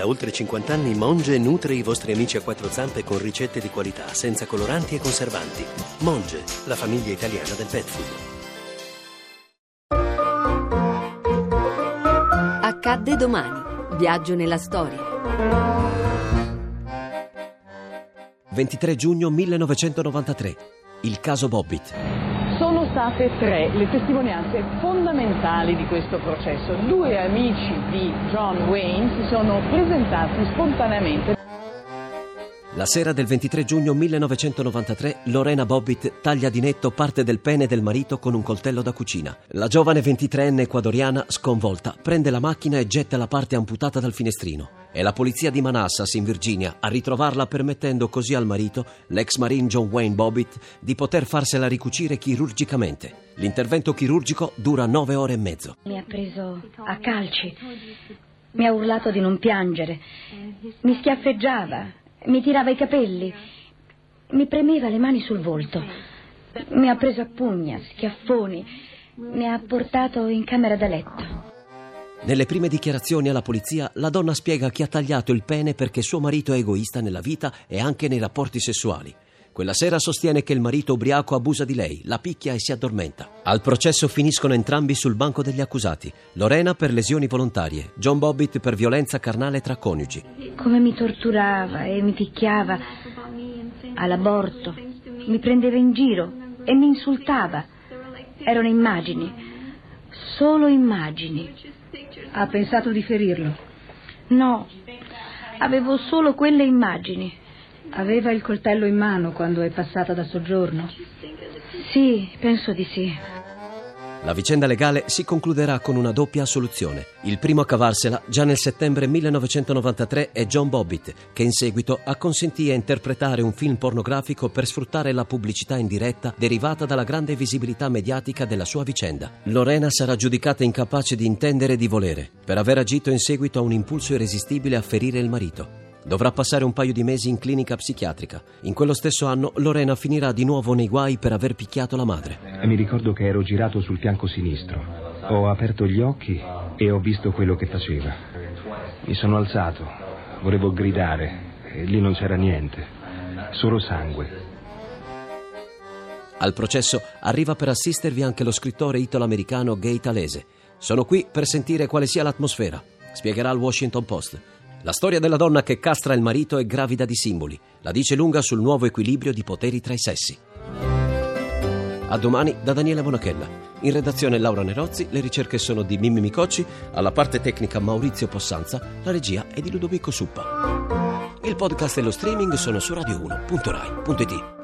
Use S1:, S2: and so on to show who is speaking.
S1: Da oltre 50 anni Monge nutre i vostri amici a quattro zampe con ricette di qualità, senza coloranti e conservanti. Monge, la famiglia italiana del pet food.
S2: Accadde domani. Viaggio nella storia.
S3: 23 giugno 1993. Il caso Bobbitt.
S4: State tre le testimonianze fondamentali di questo processo. Due amici di John Wayne si sono presentati spontaneamente.
S3: La sera del 23 giugno 1993 Lorena Bobbitt taglia di netto parte del pene del marito con un coltello da cucina. La giovane 23enne ecuadoriana, sconvolta, prende la macchina e getta la parte amputata dal finestrino. È la polizia di Manassas, in Virginia, a ritrovarla permettendo così al marito, l'ex marine John Wayne Bobbitt, di poter farsela ricucire chirurgicamente. L'intervento chirurgico dura nove ore e mezzo.
S5: Mi ha preso a calci, mi ha urlato di non piangere, mi schiaffeggiava, mi tirava i capelli, mi premeva le mani sul volto, mi ha preso a pugna, schiaffoni, mi ha portato in camera da letto.
S3: Nelle prime dichiarazioni alla polizia, la donna spiega che ha tagliato il pene perché suo marito è egoista nella vita e anche nei rapporti sessuali. Quella sera sostiene che il marito ubriaco abusa di lei, la picchia e si addormenta. Al processo finiscono entrambi sul banco degli accusati. Lorena per lesioni volontarie, John Bobbitt per violenza carnale tra coniugi.
S5: Come mi torturava e mi picchiava all'aborto, mi prendeva in giro e mi insultava. Erano immagini, solo immagini.
S6: Ha pensato di ferirlo?
S5: No, avevo solo quelle immagini.
S6: Aveva il coltello in mano quando è passata da soggiorno?
S5: Sì, penso di sì.
S3: La vicenda legale si concluderà con una doppia assoluzione. Il primo a cavarsela già nel settembre 1993 è John Bobbitt, che in seguito acconsentì a interpretare un film pornografico per sfruttare la pubblicità indiretta derivata dalla grande visibilità mediatica della sua vicenda. Lorena sarà giudicata incapace di intendere e di volere, per aver agito in seguito a un impulso irresistibile a ferire il marito. Dovrà passare un paio di mesi in clinica psichiatrica. In quello stesso anno Lorena finirà di nuovo nei guai per aver picchiato la madre.
S7: Mi ricordo che ero girato sul fianco sinistro. Ho aperto gli occhi e ho visto quello che faceva. Mi sono alzato, volevo gridare e lì non c'era niente, solo sangue.
S3: Al processo arriva per assistervi anche lo scrittore italo-americano Gay Talese. Sono qui per sentire quale sia l'atmosfera. Spiegherà al Washington Post. La storia della donna che castra il marito è gravida di simboli. La dice lunga sul nuovo equilibrio di poteri tra i sessi. A domani da Daniele Bonachella. In redazione Laura Nerozzi, le ricerche sono di Mimmi Micocci, alla parte tecnica Maurizio Possanza, la regia è di Ludovico Suppa. Il podcast e lo streaming sono su radio1.rai.it.